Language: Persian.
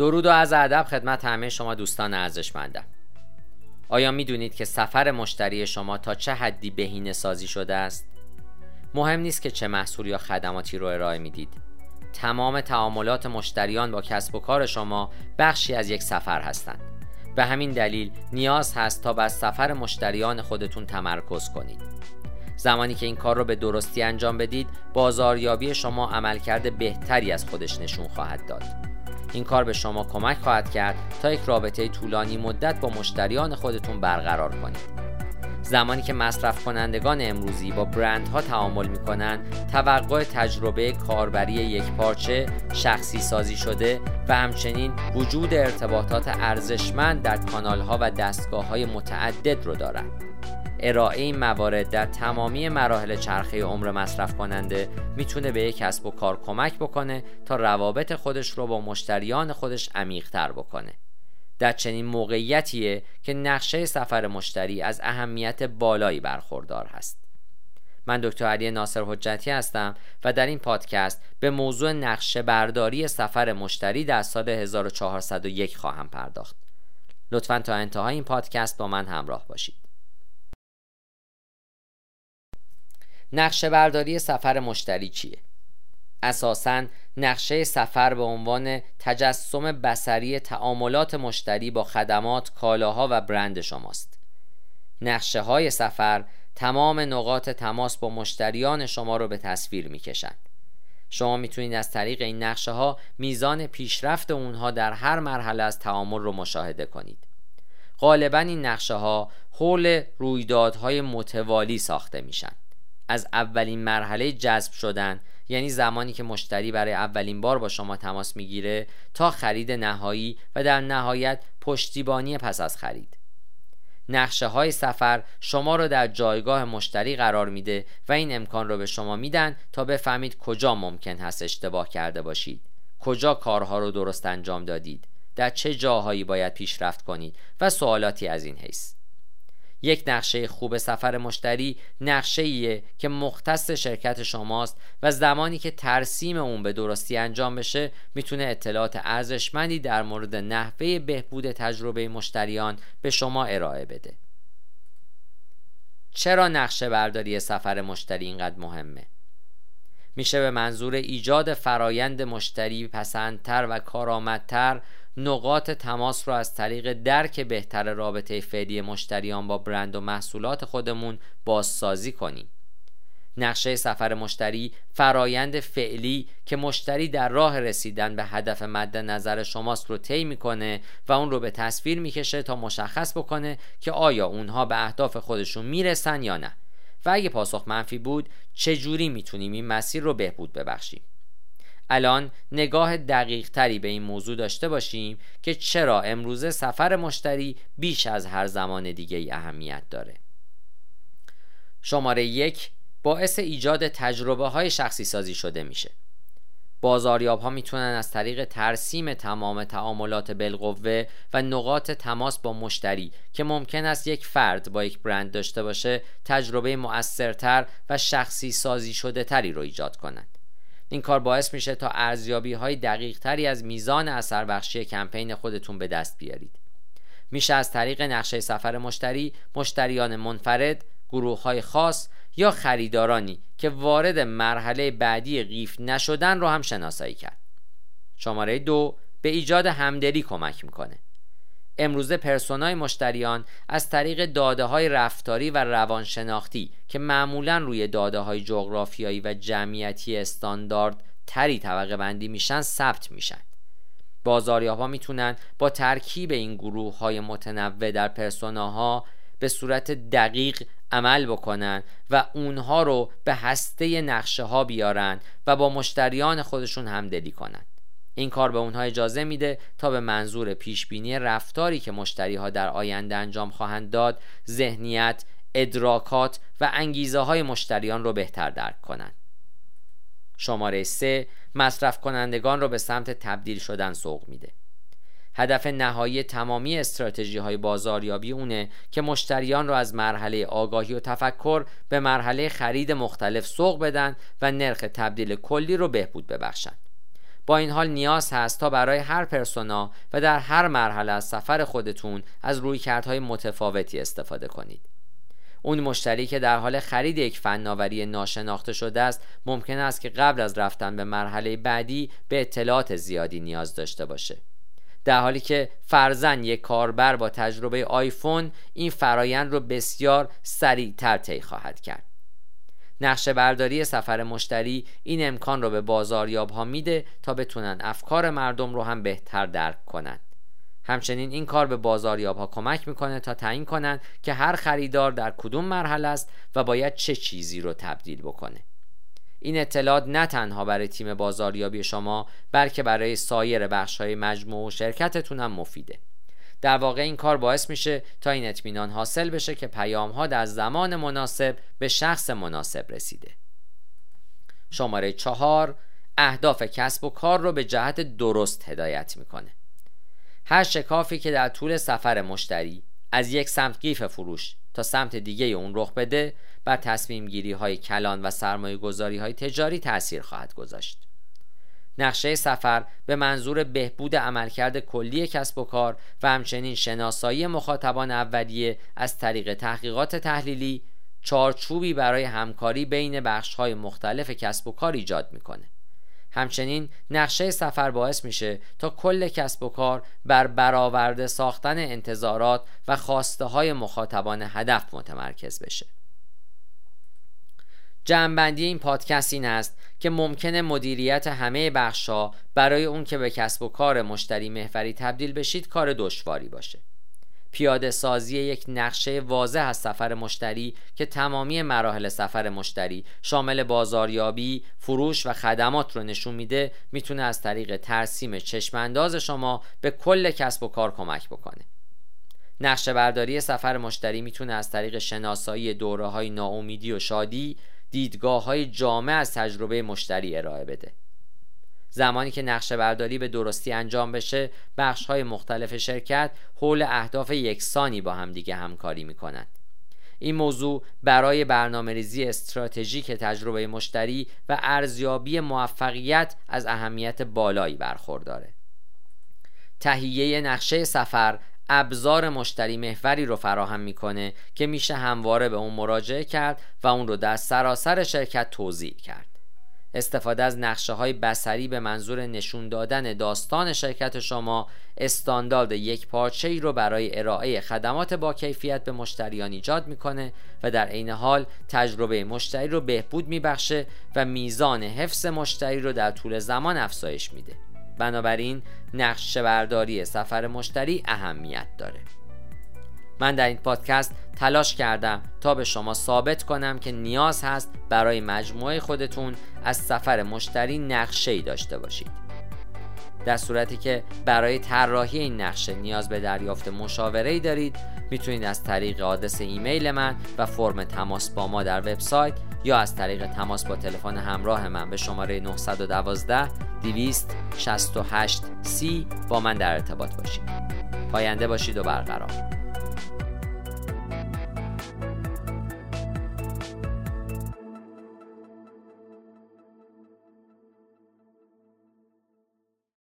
درود و از ادب خدمت همه شما دوستان ارزشمندم. آیا می‌دونید که سفر مشتری شما تا چه حدی بهینه سازی شده است؟ مهم نیست که چه محصول یا خدماتی رو ارائه می‌دید. تمام تعاملات مشتریان با کسب و کار شما بخشی از یک سفر هستند. به همین دلیل نیاز هست تا بر سفر مشتریان خودتون تمرکز کنید. زمانی که این کار رو به درستی انجام بدید بازاریابی شما عملکرد بهتری از خودش نشون خواهد داد. این کار به شما کمک خواهد کرد تا یک رابطه طولانی مدت با مشتریان خودتون برقرار کنید. زمانی که مصرف کنندگان امروزی با برندها تعامل می کنند توقع تجربه کاربری یک پارچه شخصی سازی شده و همچنین وجود ارتباطات ارزشمند در کانالها و دستگاه های متعدد رو دارند ارائه این موارد در تمامی مراحل چرخه عمر مصرف کننده می‌تونه به یک کسب و کار کمک بکنه تا روابط خودش رو با مشتریان خودش عمیقتر بکنه. در چنین موقعیتیه که نقشه سفر مشتری از اهمیت بالایی برخوردار هست. من دکتر علی ناصر حجتی هستم و در این پادکست به موضوع نقشه برداری سفر مشتری در سال 1401 خواهم پرداخت. لطفا تا انتهای این پادکست با من همراه باشید. نقشه برداری سفر مشتری چیه؟ اساساً نقشه سفر به عنوان تجسم بسری تعاملات مشتری با خدمات، کالاها و برند شماست. نقشه های سفر تمام نقاط تماس با مشتریان شما رو به تصویر می‌کشند. شما می‌تونید از طریق این نقشه ها میزان پیشرفت اونها در هر مرحله از تعامل رو مشاهده کنید. غالبا این نقشه ها حول رویدادهای متوالی ساخته میشن. از اولین مرحله جذب شدن. یعنی زمانی که مشتری برای اولین بار با شما تماس می‌گیره تا خرید نهایی و در نهایت پشتیبانی پس از خرید. نقشه های سفر شما رو در جایگاه مشتری قرار میده و این امکان رو به شما میدن تا بفهمید کجا ممکن هست اشتباه کرده باشید. کجا کارها رو درست انجام دادید. در چه جاهایی باید پیشرفت کنید و سوالاتی از این حیث. یک نقشه خوب سفر مشتری نقشه که مختص شرکت شماست و زمانی که ترسیم اون به درستی انجام بشه می‌تونه اطلاعات ارزشمندی در مورد نحوه بهبود تجربه مشتریان به شما ارائه بده چرا نقشه برداری سفر مشتری اینقدر مهمه؟ میشه به منظور ایجاد فرایند مشتری پسندتر و کارآمدتر نقاط تماس رو از طریق درک بهتر رابطه فعلی مشتریان با برند و محصولات خودمون بازسازی کنیم. نقشه سفر مشتری فرایند فعلی که مشتری در راه رسیدن به هدف مد نظر شماست رو طی می‌کنه و اون رو به تصویر می‌کشه تا مشخص بکنه که آیا اونها به اهداف خودشون می‌رسن یا نه. و اگه پاسخ منفی بود چجوری می‌تونیم این مسیر رو بهبود ببخشیم؟ الان نگاه دقیق تری به این موضوع داشته باشیم که چرا امروزه سفر مشتری بیش از هر زمان دیگه ای اهمیت داره. شماره یک باعث ایجاد تجربه های شخصی سازی شده میشه. بازاریاب ها می‌تونن از طریق ترسیم تمام تعاملات بالقوه و نقاط تماس با مشتری که ممکن است یک فرد با یک برند داشته باشه تجربه مؤثرتر و شخصی سازی شده تری رو ایجاد کنند. این کار باعث میشه تا ارزیابی های دقیق تری از میزان اثر بخشی کمپین خودتون به دست بیارید. میشه از طریق نقشه سفر مشتری مشتریان منفرد گروه های خاص یا خریدارانی که وارد مرحله بعدی قیف نشدن رو هم شناسایی کرد. شماره دو به ایجاد همدلی کمک می‌کنه. امروزه پرسونای مشتریان از طریق داده های رفتاری و روانشناختی که معمولا روی داده های جغرافیایی و جمعیتی استاندارد تری طبقه بندی میشن ثبت میشن. بازاریابا می‌تونن با ترکیب این گروه های متنوع در پرسوناها به صورت دقیق عمل بکنن و اونها رو به هسته نقشه ها بیارن و با مشتریان خودشون همدلی کنن. این کار به اونها اجازه میده تا به منظور پیشبینی رفتاری که مشتری ها در آینده انجام خواهند داد ذهنیت، ادراکات و انگیزه های مشتریان رو بهتر درک کنند. شماره 3 مصرف کنندگان رو به سمت تبدیل شدن سوق میده. هدف نهایی تمامی استراتژی های بازاریابی اونه که مشتریان رو از مرحله آگاهی و تفکر به مرحله خرید مختلف سوق بدن و نرخ تبدیل کلی رو بهبود ببخشند. با این حال نیاز هست تا برای هر پرسونا و در هر مرحله از سفر خودتون از رویکردهای متفاوتی استفاده کنید. اون مشتری که در حال خرید یک فناوری ناشناخته شده است ممکن است که قبل از رفتن به مرحله بعدی به اطلاعات زیادی نیاز داشته باشه. در حالی که فرزن یک کاربر با تجربه آیفون این فرایند رو بسیار سریعتر طی خواهد کرد. نقشه برداری سفر مشتری این امکان رو به بازاریاب ها میده تا بتونن افکار مردم رو هم بهتر درک کنند همچنین این کار به بازاریاب ها کمک می‌کنه تا تعیین کنند که هر خریدار در کدوم مرحله است و باید چه چیزی رو تبدیل بکنه. این اطلاعات نه تنها برای تیم بازاریابی شما بلکه برای سایر بخش های مجموع و شرکتتون هم مفیده. در واقع این کار باعث میشه تا این اطمینان حاصل بشه که پیام ها در زمان مناسب به شخص مناسب رسیده شماره چهار اهداف کسب و کار رو به جهت درست هدایت می‌کنه هر شکافی که در طول سفر مشتری از یک سمت قیف فروش تا سمت دیگه اون رخ بده بر تصمیم گیری های کلان و سرمایه گذاری های تجاری تأثیر خواهد گذاشت. نقشه سفر به منظور بهبود عملکرد کلی کسب و کار و همچنین شناسایی مخاطبان اولیه از طریق تحقیقات تحلیلی چارچوبی برای همکاری بین های مختلف کسب و کار ایجاد می‌کنه. همچنین نقشه سفر باعث میشه تا کل کسب و کار بر برآورده ساختن انتظارات و خواسته های مخاطبان هدف متمرکز بشه. جمعبندی این پادکست این است که ممکنه مدیریت همه بخشها برای اون که به کسب و کار مشتری محوری تبدیل بشید کار دشواری باشه پیاده سازی یک نقشه واضح از سفر مشتری که تمامی مراحل سفر مشتری شامل بازاریابی، فروش و خدمات رو نشون میده می‌تونه از طریق ترسیم چشمانداز شما به کل کسب و کار کمک بکنه. نقشه برداری سفر مشتری می‌تونه از طریق شناسایی دوره های ناامیدی و شادی دیدگاه های جامع از تجربه مشتری ارائه بده. زمانی که نقشه برداری به درستی انجام بشه بخش های مختلف شرکت حول اهداف یکسانی با همدیگه همکاری می‌کنند. این موضوع برای برنامه ریزی استراتژیک تجربه مشتری و ارزیابی موفقیت از اهمیت بالایی برخورداره. تهیه نقشه سفر ابزار مشتری محوری رو فراهم می‌کنه که میشه همواره به اون مراجعه کرد و اون رو در سراسر شرکت توضیح کرد. استفاده از نقشه های بسری به منظور نشون دادن داستان شرکت شما استاندارد یک پارچه ای رو برای ارائه خدمات با کیفیت به مشتریان ایجاد می‌کنه و در عین حال تجربه مشتری رو بهبود میبخشه و میزان حفظ مشتری رو در طول زمان افزایش میده. بنابراین نقش برداری سفر مشتری اهمیت داره. من در این پادکست تلاش کردم تا به شما ثابت کنم که نیاز هست برای مجموعه خودتون از سفر مشتری نقشه ای داشته باشید. در صورتی که برای طراحی این نقشه نیاز به دریافت مشاوره دارید می‌تونید از طریق آدرس ایمیل من و فرم تماس با ما در وبسایت یا از طریق تماس با تلفن همراه من به شماره 912 268 سی با من در ارتباط باشید. پاینده باشید و برقرار.